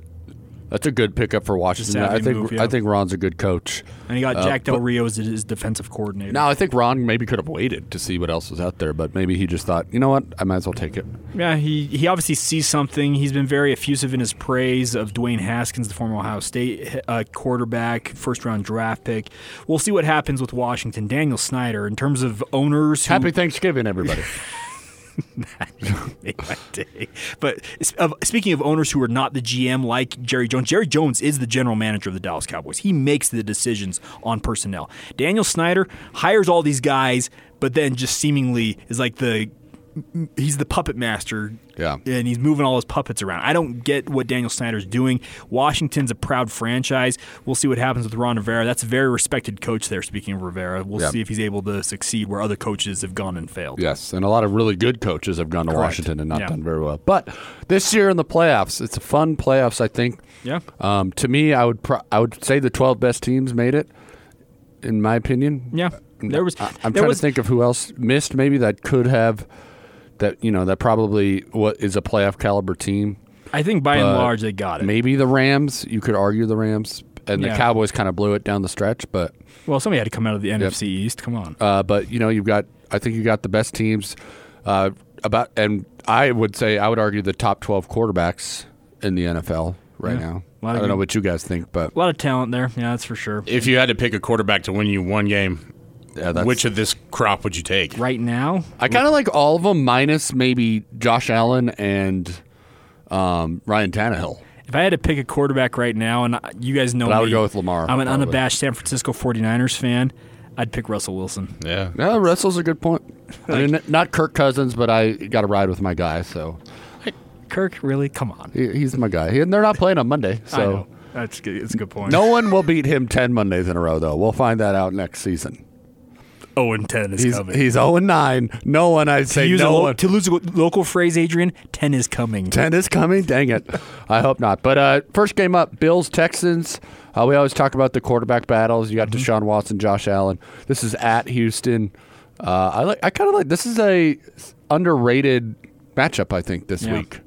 that's a good pickup for Washington. I think move, yeah. I think Ron's a good coach. And he got Uh, Jack Del Rio as his defensive coordinator. Now I think Ron maybe could have waited to see what else was out there, but maybe he just thought, you know what, I might as well take it. Yeah, he, he obviously sees something. He's been very effusive in his praise of Dwayne Haskins, the former Ohio State uh, quarterback, first round draft pick. We'll see what happens with Washington. Daniel Snyder, in terms of owners who Happy Thanksgiving, everybody. my day. But speaking of owners who are not the GM like Jerry Jones, Jerry Jones is the general manager of the Dallas Cowboys. He makes the decisions on personnel. Daniel Snyder hires all these guys, but then just seemingly is like the he's the puppet master. Yeah. And he's moving all his puppets around. I don't get what Daniel Snyder's doing. Washington's a proud franchise. We'll see what happens with Ron Rivera. That's a very respected coach there, speaking of Rivera. We'll Yeah. see if he's able to succeed where other coaches have gone and failed. yes, and a lot of really good coaches have gone to Correct. Washington and not Yeah. done very well. But this year in the playoffs, it's a fun playoffs. I think. Yeah. Um, to me, I would pro- I would say the 12 best teams made it. In my opinion, Yeah. There was I, I'm there trying was to think of who else missed. Maybe that could have that you know that probably what is a playoff caliber team. I think by and large they got it. Maybe the Rams. You could argue the Rams and the Cowboys kind of blew it down the stretch, but Well, somebody had to come out of the NFC East. Come on. uh, but you know you've got. I think you got the best teams. Uh, about and I would say I would argue the top 12 quarterbacks in the NFL right Yeah. now. A lot I don't know what you guys think, but A lot of talent there. Yeah, that's for sure. If you had to pick a quarterback to win you one game, yeah, that's, which of this crop would you take? Right now, I kind of like all of them minus maybe Josh Allen and um, Ryan Tannehill. if I had to pick a quarterback right now, and you guys know But I would go with Lamar, I'm an probably. unabashed San Francisco 49ers fan. I'd pick Russell Wilson. Yeah. Yeah, Russell's a good point. I mean, not Kirk Cousins, but I got to ride with my guy, so Kirk, really? Come on. he, he's my guy. And they're not playing on Monday, I know. so That's good. It's a good point. no one will beat him ten Mondays in a row, though. We'll find that out next season. 0 and 10 is He's coming. he's zero and nine. No one, I'd to, say, use a no lo- one. to lose a local phrase, Adrian, 10 is coming. Ten is coming. Dang it! I hope not. But uh, first game up, Bills Texans. Uh, we always talk about the quarterback battles. You got Mm-hmm. Deshaun Watson, Josh Allen. This is at Houston. Uh, I like. I kind of like. This is a underrated matchup. I think this Yeah. week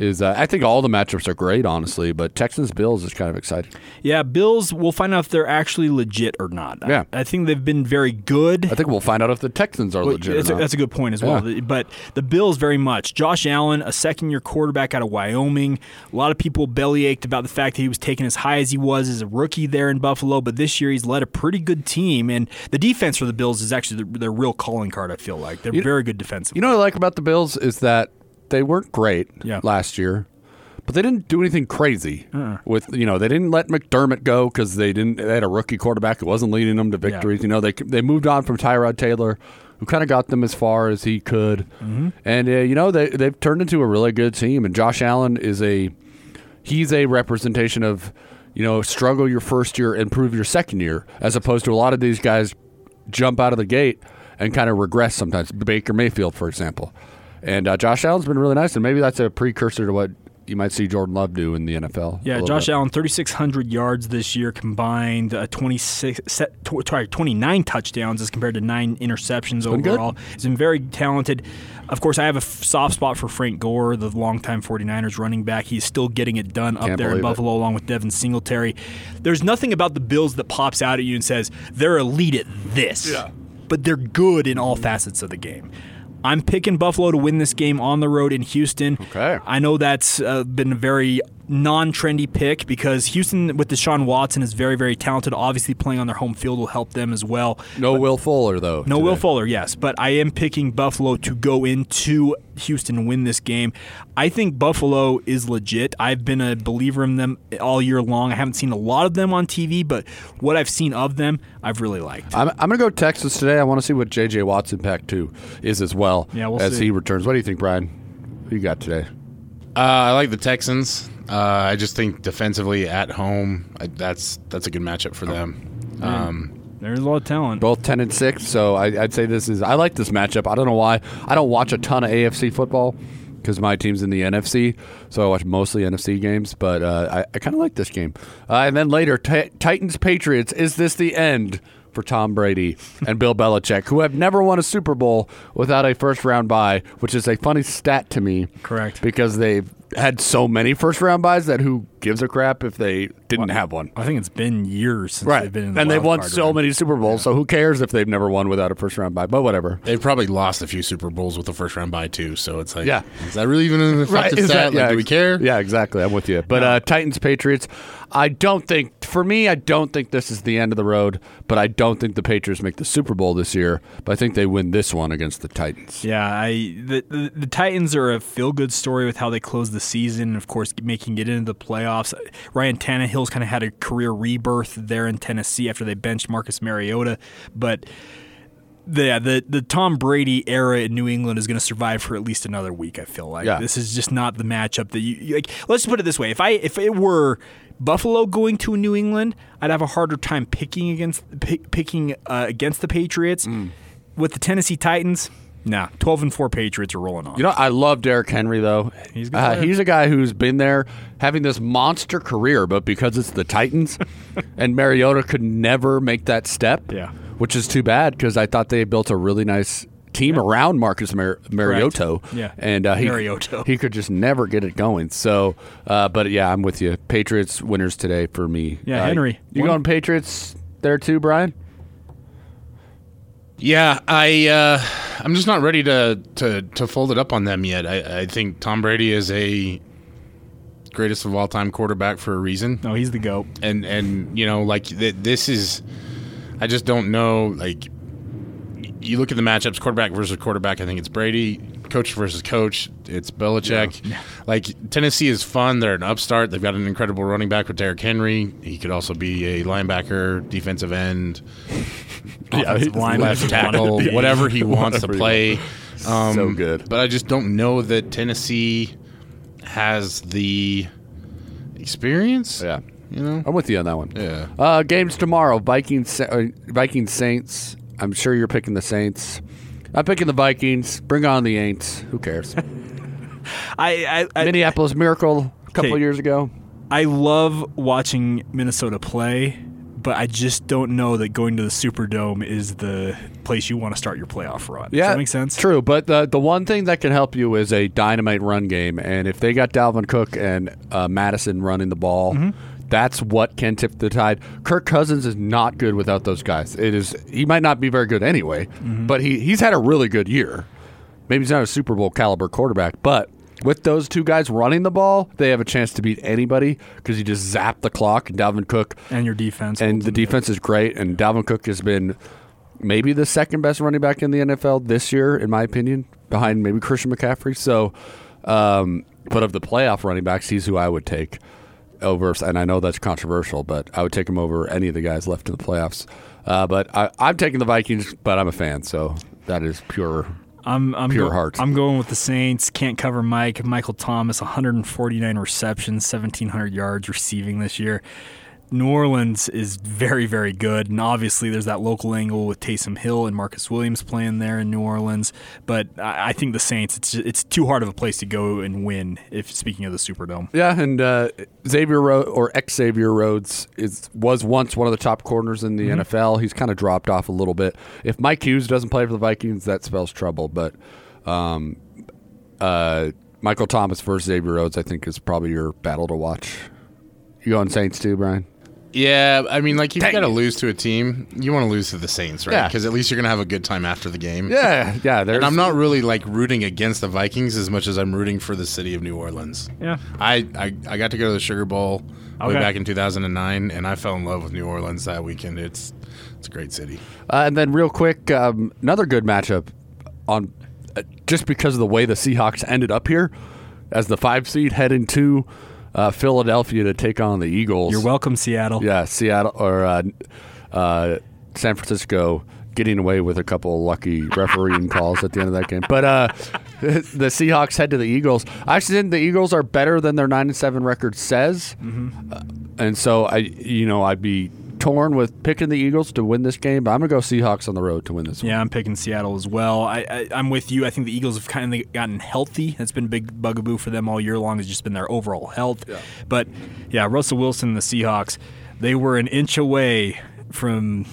is. Uh, I think all the matchups are great, honestly. But Texans Bills is kind of exciting. Yeah, Bills, we'll find out if they're actually legit or not. I- Yeah. I, think they've been very good. I think we'll find out if the Texans are Well, legit. That's or a, that's a good point as well. Yeah. But the Bills, very much. Josh Allen, a second year quarterback out of Wyoming. A lot of people bellyached about the fact that he was taken as high as he was as a rookie there in Buffalo. But this year, he's led a pretty good team. And the defense for the Bills is actually their, their real calling card, I feel like. They're You- very good defensively. You know what I like about the Bills is that they weren't great Yeah. last year, but they didn't do anything crazy. Uh-uh. With you know, they didn't let McDermott go because they didn't. They had a rookie quarterback who wasn't leading them to victories. You know, they they moved on from Tyrod Taylor, who kind of got them as far as he could, Mm-hmm. and uh, you know they they've turned into a really good team. And Josh Allen is a he's a representation of you know struggle your first year, improve your second year, as opposed to a lot of these guys jump out of the gate and kind of regress sometimes. Baker Mayfield, for example, and uh, Josh Allen's been really nice, and maybe that's a precursor to what you might see Jordan Love do in the NFL. Yeah, Josh bit. Allen, 3,600 yards this year combined, uh, 26, set, tw- sorry, 29 touchdowns as compared to nine interceptions been good. overall. He's been very talented. Of course, I have a f- soft spot for Frank Gore, the longtime 49ers running back. He's still getting it done up Can't there in believe it. Buffalo along with Devin Singletary. There's nothing about the Bills that pops out at you and says they're elite at this. Yeah. But they're good in all facets of the game. I'm picking Buffalo to win this game on the road in Houston. Okay. I know that's uh, been a very non-trendy pick because Houston with Deshaun Watson is very, very talented. Obviously, playing on their home field will help them as well. No Will Fuller though. No Will. Fuller, yes, but I am picking Buffalo to go into Houston and win this game. I think Buffalo is legit. I've been a believer in them all year long. I haven't seen a lot of them on TV, but what I've seen of them, I've really liked. I'm, I'm going to go Texas today. I want to see what J.J. Watt's impact two is as well Yeah, we'll as see. he returns. What do you think, Brian? Who you got today? Uh, I like the Texans. Uh, I just think defensively at home, I, that's that's a good matchup for them. Um, There's a lot of talent. Both ten and six, so I, I'd say this is. I like this matchup. I don't know why. I don't watch a ton of AFC football because my team's in the NFC, so I watch mostly NFC games. But uh, I, I kind of like this game. Uh, and then later, Ti- Titans Patriots. Is this the end? For Tom Brady and Bill Belichick, who have never won a Super Bowl without a first round bye, which is a funny stat to me. Correct. Because they've had so many first round buys that who gives a crap if they didn't have one. I think it's been years since Right. they've been in the and they've won so round. many Super Bowls, so who cares if they've never won without a first round bye? But whatever. they've probably lost a few Super Bowls with a first round bye too. So it's like, Yeah. is that really even an effective Is stat? that- Like, do we care? Yeah, exactly. I'm with you. But uh, Titans, Patriots, I don't think, for me, I don't think this is the end of the road, but I don't think the Patriots make the Super Bowl this year, but I think they win this one against the Titans. Yeah, I the, the the Titans are a feel good story with how they close the season. Of course, making it into the playoffs. Ryan Tannehill's kind of had a career rebirth there in Tennessee after they benched Marcus Mariota, but. The, yeah, the the Tom Brady era in New England is going to survive for at least another week. I feel like Yeah. this is just not the matchup that you you- like. Let's put it this way: if I if it were Buffalo going to New England, I'd have a harder time picking against pick, picking uh, against the Patriots. Mm. With the Tennessee Titans, nah, twelve and four Patriots are rolling on. You know, I love Derrick Henry though. He's a good uh, he's a guy who's been there having this monster career, but because it's the Titans, and Mariota could never make that step. Yeah. which is too bad because I thought they built a really nice team around Marcus Mar- Mariota. Yeah. and uh, he Mariota. he could just never get it going. So, uh, but yeah, I'm with you. Patriots winners today for me. Yeah, Uh, Henry. You going Patriots there too, Brian? Yeah, I uh, I'm just not ready to, to to fold it up on them yet. I, I think Tom Brady is a greatest of all time quarterback for a reason, no, he's the goat. and and you know like th- this is, I just don't know like. You look at the matchups, quarterback versus quarterback. I think it's Brady. Coach versus coach, it's Belichick. Like Tennessee is fun. They're an upstart. They've got an incredible running back with Derrick Henry. He could also be a linebacker, defensive end, Offensive lineman, left if wanted to tackle, be. whatever he wants to play. Um, So good. But I just don't know that Tennessee has the experience. Yeah, You know? I'm with you on that one. Yeah. Uh, games tomorrow: Vikings, uh, Vikings, Saints. I'm sure you're picking the Saints. I'm picking the Vikings. Bring on the Aints. Who cares? I I, I, Minneapolis Miracle a couple years ago. I love watching Minnesota play, but I just don't know that going to the Superdome is the place you want to start your playoff run. Yeah, Does that make sense? True, but the the one thing that can help you is a dynamite run game, and if they got Dalvin Cook and uh, Mattison running the ball. That's what can tip the tide. Kirk Cousins is not good without those guys. It is he might not be very good anyway, but he, he's had a really good year. Maybe he's not a Super Bowl caliber quarterback, but with those two guys running the ball, they have a chance to beat anybody because you just zap the clock. And Dalvin Cook And your defense. and the defense is great. And Dalvin Cook has been maybe the second best running back in the NFL this year, in my opinion, behind maybe Christian McCaffrey. So, um, but of the playoff running backs, he's who I would take over. And I know that's controversial, but I would take him over any of the guys left in the playoffs. Uh, but I, I'm taking the Vikings, but I'm a fan, so that is pure. I'm I'm Pure go- heart. I'm going with the Saints. Can't cover Mike. Michael Thomas, 149 receptions, 1700 yards receiving this year. New Orleans is very very good, and obviously there's that local angle with Taysom Hill and Marcus Williams playing there in New Orleans. But I, think the Saints, it's it's too hard of a place to go and win. If speaking of the Superdome, Yeah, and uh, Xavier Ro- or ex Xavier Rhodes is was once one of the top corners in the NFL. He's kind of dropped off a little bit. If Mike Hughes doesn't play for the Vikings, that spells trouble. But um, uh, Michael Thomas versus Xavier Rhodes, I think, is probably your battle to watch. You going Saints too, Brian? Yeah, I mean, like if Dang you got to lose to a team, you want to lose to the Saints, right? Yeah. Because at least you're gonna have a good time after the game. Yeah, yeah. And I'm not really like rooting against the Vikings as much as I'm rooting for the city of New Orleans. yeah, I, I, I got to go to the Sugar Bowl way back in 2009, and I fell in love with New Orleans that weekend. It's it's a great city. Uh, and then, real quick, um, another good matchup on uh, just because of the way the Seahawks ended up here as the five seed heading to uh, Philadelphia to take on the Eagles. you're welcome, Seattle. Yeah, Seattle or uh, uh, San Francisco getting away with a couple of lucky refereeing calls at the end of that game. But uh, the Seahawks head to the Eagles. I actually think the Eagles are better than their nine and seven record says, uh, and so I, you know, I'd be torn with picking the Eagles to win this game. But I'm gonna go Seahawks on the road to win this one. Yeah, I'm picking Seattle as well. I, I, I'm with you. I think the Eagles have kind of gotten healthy. That's been a big bugaboo for them all year long. Has just been their overall health. But yeah, Russell Wilson and the Seahawks, they were an inch away from.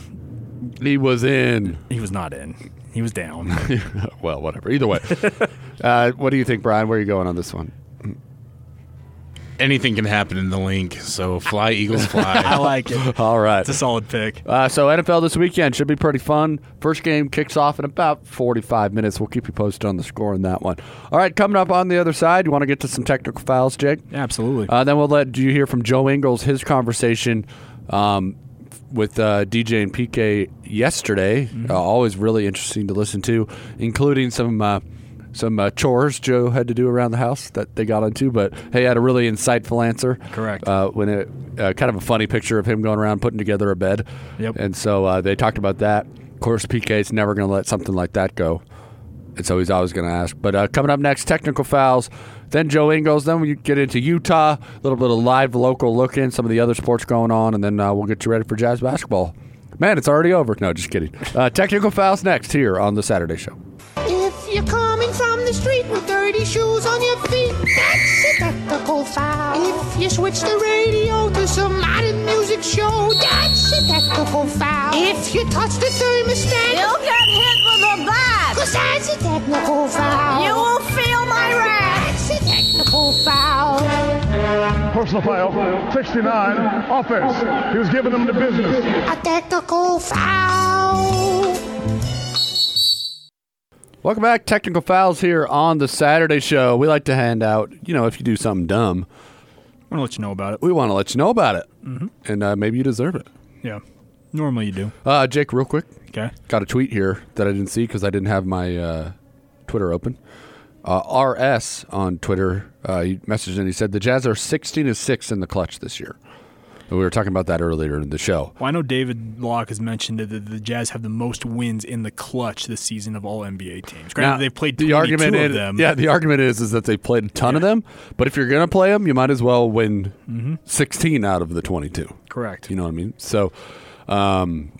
He was in. He was not in. He was down. well, whatever. Either way, uh, what do you think, Brian? Where are you going on this one? Anything can happen in the Linc, so fly Eagles fly. I like it. All right. It's a solid pick. Uh, so NFL this weekend should be pretty fun. First game kicks off in about 45 minutes. We'll keep you posted on the score in that one. All right, coming up on the other side, you want to get to some technical files, Jake? Absolutely. Uh, then we'll let you hear from Joe Ingles, his conversation um, with uh, DJ and PK yesterday. Uh, always really interesting to listen to, including some uh, some uh, chores Joe had to do around the house that they got into. But hey, had a really insightful answer. Correct. Uh, when it uh, kind of a funny picture of him going around putting together a bed. Yep. And so uh, they talked about that. Of course, PK's never going to let something like that go. And so he's always going to ask. But uh, coming up next, technical fouls. Then Joe Ingles. Then we get into Utah. A little bit of live local look in, some of the other sports going on. And then uh, we'll get you ready for Jazz basketball. Man, it's already over. No, just kidding. Uh, technical fouls next here on The Saturday Show. That's a technical foul. If you switch the radio to some modern music show, that's a technical foul. If you touch the thermostat, You'll get hit with a bat. cause that's a technical foul. You will feel my wrath. That's a technical foul. Personal foul, 69, offense. He was giving them the business. A technical foul. Welcome back. Technical fouls here on The Saturday Show. We like to hand out, you know, if you do something dumb, want to let you know about it. we want to let you know about it. Mm-hmm. And uh, maybe you deserve it. Yeah. Normally you do. Uh, Jake, real quick. Okay. got a tweet here that I didn't see because I didn't have my uh, Twitter open. Uh, RS on Twitter, uh, he messaged and he said the Jazz are 16 to six in the clutch this year. We were talking about that earlier in the show. Well, I know David Locke has mentioned that the, the Jazz have the most wins in the clutch this season of all NBA teams. Granted, Now, they've played the argument of is, them. Yeah, the argument is is that they played a ton of them, but if you're going to play them, you might as well win Mm-hmm. 16 out of the 22. Correct. You know what I mean? So, um,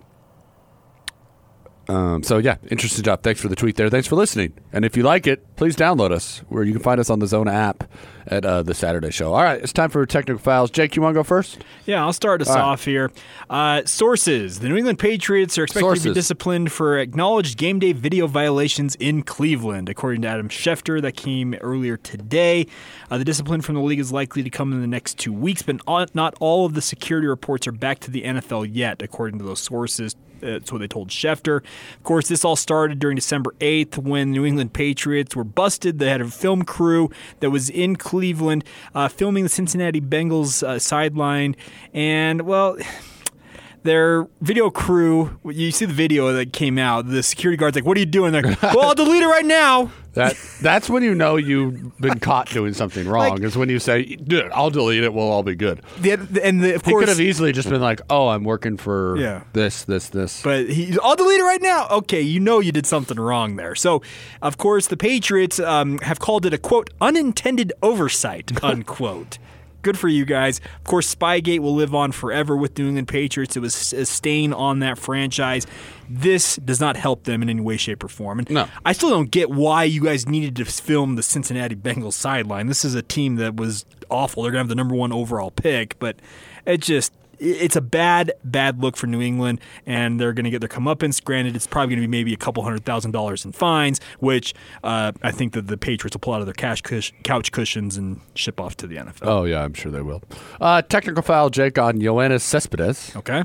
um, so yeah, interesting job. Thanks for the tweet there. Thanks for listening. And if you like it, please download us where you can find us on the Zona app at uh, the Saturday Show. All right, it's time for technical files. Jake, you want to go first? Yeah, I'll start us All right. off here. Uh, sources: The New England Patriots are expected to be disciplined for acknowledged game day video violations in Cleveland, according to Adam Schefter. That came earlier today. Uh, the discipline from the league is likely to come in the next two weeks, but not all of the security reports are back to the NFL yet, according to those sources. That's what they told Schefter. Of course, this all started during December 8th when New England Patriots were busted. They had a film crew that was in Cleveland uh, filming the Cincinnati Bengals uh, sideline. And, well, their video crew. You see the video that came out. The security guard's like, "What are you doing?" They're like, "Well, I'll delete it right now." That that's when you know you've been caught doing something wrong. Like- is when you say, "Dude, I'll delete it. We'll all be good." The, and the, of He course, could have easily just been like, "Oh, I'm working for Yeah. this, this, this." But he, I'll delete it right now. Okay, you know you did something wrong there. So, of course, the Patriots um, have called it a quote unintended oversight unquote. Good for you guys. Of course, Spygate will live on forever with New England Patriots. It was a stain on that franchise. This does not help them in any way, shape, or form. And No. I still don't get why you guys needed to film the Cincinnati Bengals sideline. This is a team that was awful. They're going to have the number one overall pick, but it just it's a bad, bad look for New England, and they're going to get their comeuppance. Granted, it's probably going to be maybe a couple hundred thousand dollars in fines, which uh, I think that the Patriots will pull out of their cash cush- couch cushions and ship off to the NFL. oh yeah, I'm sure they will. Uh, technical foul, Jake, on Yoenis Cespedes. Okay.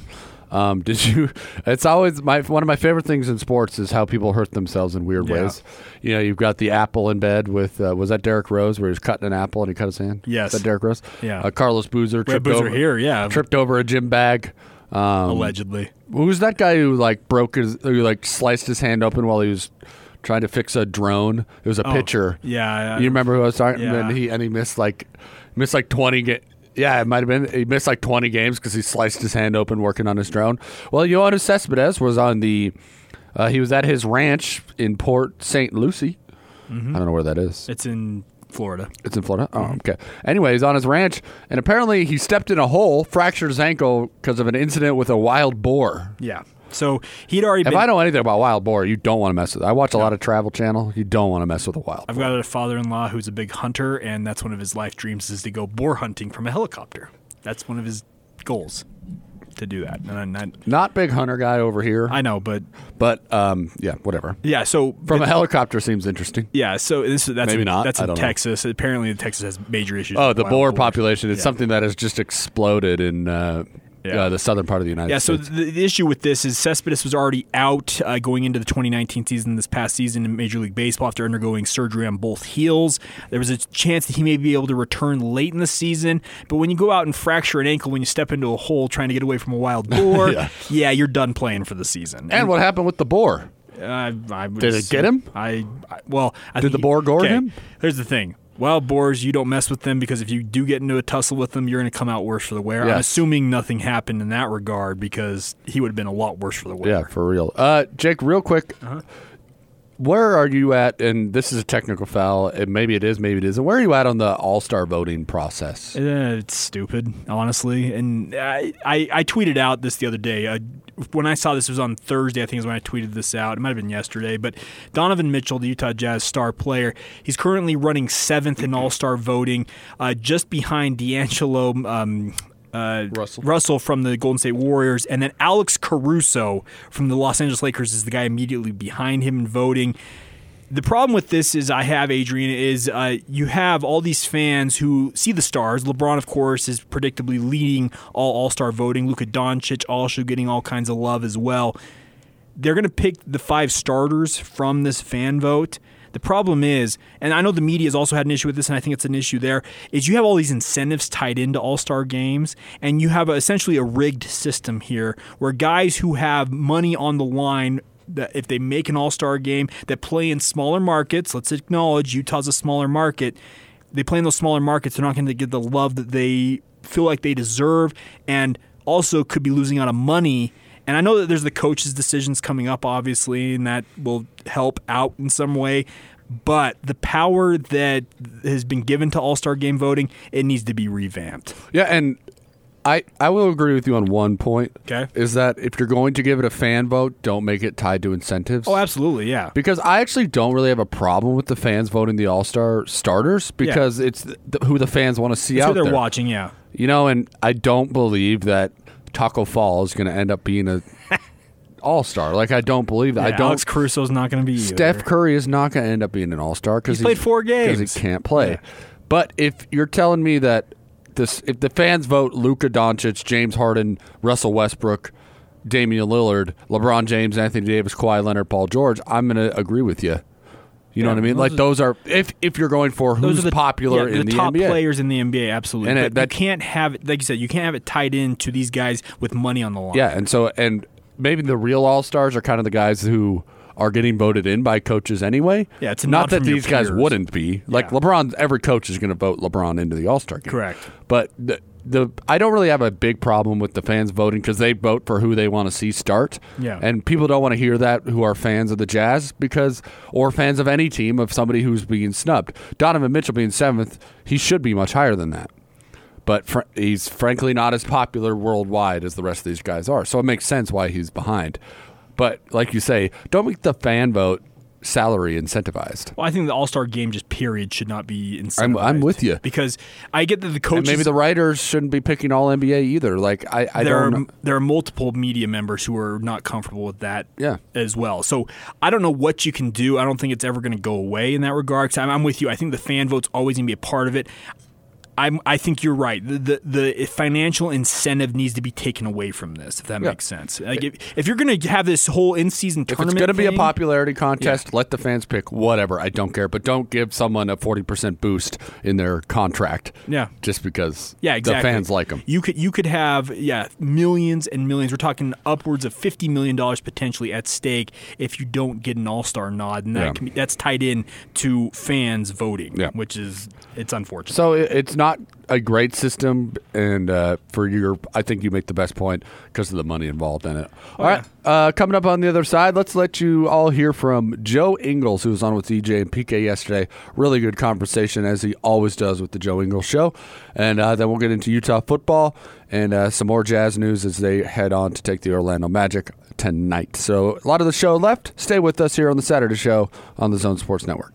Um, did you? It's always my one of my favorite things in sports is how people hurt themselves in weird Yeah. ways. You know, you've got the apple in bed with uh, was that Derrick Rose where he was cutting an apple and he cut his hand? Yes. is that Derrick Rose? Yeah. Uh, Carlos Boozer tripped Boozer over here, yeah. tripped over a gym bag. Um, Allegedly. Who's that guy who like broke his who like sliced his hand open while he was trying to fix a drone? It was a Oh, pitcher. yeah, I- you remember who I was talking? Yeah. And he and he missed like missed like twenty. Yeah, it might have been. He missed like twenty games because he sliced his hand open working on his drone. Well, Yoenis Cespedes was on the. Uh, he was at his ranch in Port St. Lucie. Mm-hmm. I don't know where that is. It's in Florida. It's in Florida. Oh, okay. Anyway, he's on his ranch, and apparently he stepped in a hole, fractured his ankle because of an incident with a wild boar. Yeah. So he'd already If been. I know anything about wild boar, you don't want to mess with. I watch a lot of Travel Channel. You don't want to mess with a wild. I've boar. got a father-in-law who's a big hunter, and that's one of his life dreams is to go boar hunting from a helicopter. That's one of his goals to do that. And I, Not big hunter guy over here, I know, but but um, yeah, whatever. yeah. So From a helicopter seems interesting. yeah. So this that's Maybe in, not. That's in don't know. Texas. Apparently, Texas has major issues. Oh, with the boar population is Yeah. something that has just exploded in uh, Yeah. uh, the southern part of the United States. Yeah, so the, the issue with this is Cespedes was already out uh, going into the 2019 season this past season in Major League Baseball after undergoing surgery on both heels. There was a chance that he may be able to return late in the season, but when you go out and fracture an ankle when you step into a hole trying to get away from a wild boar, Yeah. yeah. you're done playing for the season. and what happened with the boar? I, I Did it get him? I, I well, I Did the boar gore okay, him? Here's the thing. Wild boars, you don't mess with them because if you do get into a tussle with them, you're going to come out worse for the wear. I'm assuming nothing happened in that regard because he would have been a lot worse for the wear. Yeah, for real. Uh, Jake, real quick, Uh-huh. Where are you at? And this is a technical foul. And maybe it is, maybe it isn't. Where are you at on the All Star voting process? Eh, it's stupid, honestly. And I, I, I tweeted out this the other day. Uh, when I saw this, it was on Thursday. I think is when I tweeted this out. It might have been yesterday. But Donovan Mitchell, the Utah Jazz star player, he's currently running seventh in All Star voting, uh, just behind D'Angelo. Um, uh, Russell. Russell from the Golden State Warriors, and then Alex Caruso from the Los Angeles Lakers is the guy immediately behind him in voting. The problem with this is I have Adrian is uh, you have all these fans who see the stars. LeBron, of course, is predictably leading all All Star voting. Luka Doncic also getting all kinds of love as well. They're going to pick the five starters from this fan vote. The problem is, and I know the media has also had an issue with this, and I think it's an issue there, is you have all these incentives tied into All Star games, and you have essentially a rigged system here where guys who have money on the line that if they make an all-star game that play in smaller markets let's acknowledge utah's a smaller market they play in those smaller markets they're not going to get the love that they feel like they deserve and also could be losing out on money and i know that there's the coaches decisions coming up obviously and that will help out in some way but the power that has been given to all-star game voting it needs to be revamped Yeah, and I I will agree with you on one point. Okay. is that if you're going to give it a fan vote, don't make it tied to incentives. oh absolutely yeah Because I actually don't really have a problem with the fans voting the All Star starters because it's th- who the fans want to see That's out what they're there. watching yeah You know, and I don't believe that Taco Fall is going to end up being a All Star. Like I don't believe that. I Yeah, don't. alex caruso's not going to be either. Steph Curry is not going to end up being an All Star because He's played four games. because he can't play. Yeah. But if you're telling me that this, if the fans vote Luka Doncic, James Harden, Russell Westbrook, Damian Lillard, LeBron James, Anthony Davis, Kawhi Leonard, Paul George, I'm going to agree with you. You know what I mean? Like are- those are if if you're going for who's the popular yeah, in the, top NBA. players in the NBA, absolutely. And but it- that- you can't have it, like you said, you can't have it tied into these guys with money on the line. Yeah, and so and maybe the real all stars are kind of the guys who are getting voted in by coaches anyway. Yeah, it's not that these guys wouldn't be. Like Yeah. LeBron, every coach is going to vote LeBron into the All Star game. Correct. But the, the I don't really have a big problem with the fans voting because they vote for who they want to see start. Yeah. and people don't want to hear that who are fans of the Jazz because or fans of any team of somebody who's being snubbed. Donovan Mitchell being seventh, he should be much higher than that but fr- he's frankly not as popular worldwide as the rest of these guys are. So it makes sense why he's behind. But like you say, don't make the fan vote salary incentivized. Well, I think the All Star game, just period, should not be incentivized. I'm- I'm with you. because I get that the And maybe the writers shouldn't be picking all NBA either. Like I, I there don't. are there are multiple media members who are not comfortable with that Yeah. as well. So I don't know what you can do. I don't think it's ever going to go away in that regard. I'm, I'm with you. I think the fan vote's always going to be a part of it. I'm, I think you're right. The, the the financial incentive needs to be taken away from this, if that Yeah. makes sense. Like if, if you're going to have this whole in season If it's going to be a popularity contest, let the fans pick whatever. I don't care, but don't give someone a forty percent boost in their contract. Yeah. just because Yeah, exactly. the fans like them. You could you could have yeah millions and millions. We're talking upwards of fifty million dollars potentially at stake if you don't get an All Star nod, and that Yeah. can be, that's tied in to fans voting, Yeah. which is it's unfortunate. So it- it's not a great system, and uh, for your, I think you make the best point because of the money involved in it. Oh, all right, uh, coming up on the other side, let's let you all hear from Joe Ingles, who was on with DJ and PK yesterday. Really good conversation, as he always does with the Joe Ingles Show, and uh, then we'll get into Utah football and uh, some more Jazz news as they head on to take the Orlando Magic tonight. So a lot of the show left. Stay with us here on the Saturday Show on the Zone Sports Network.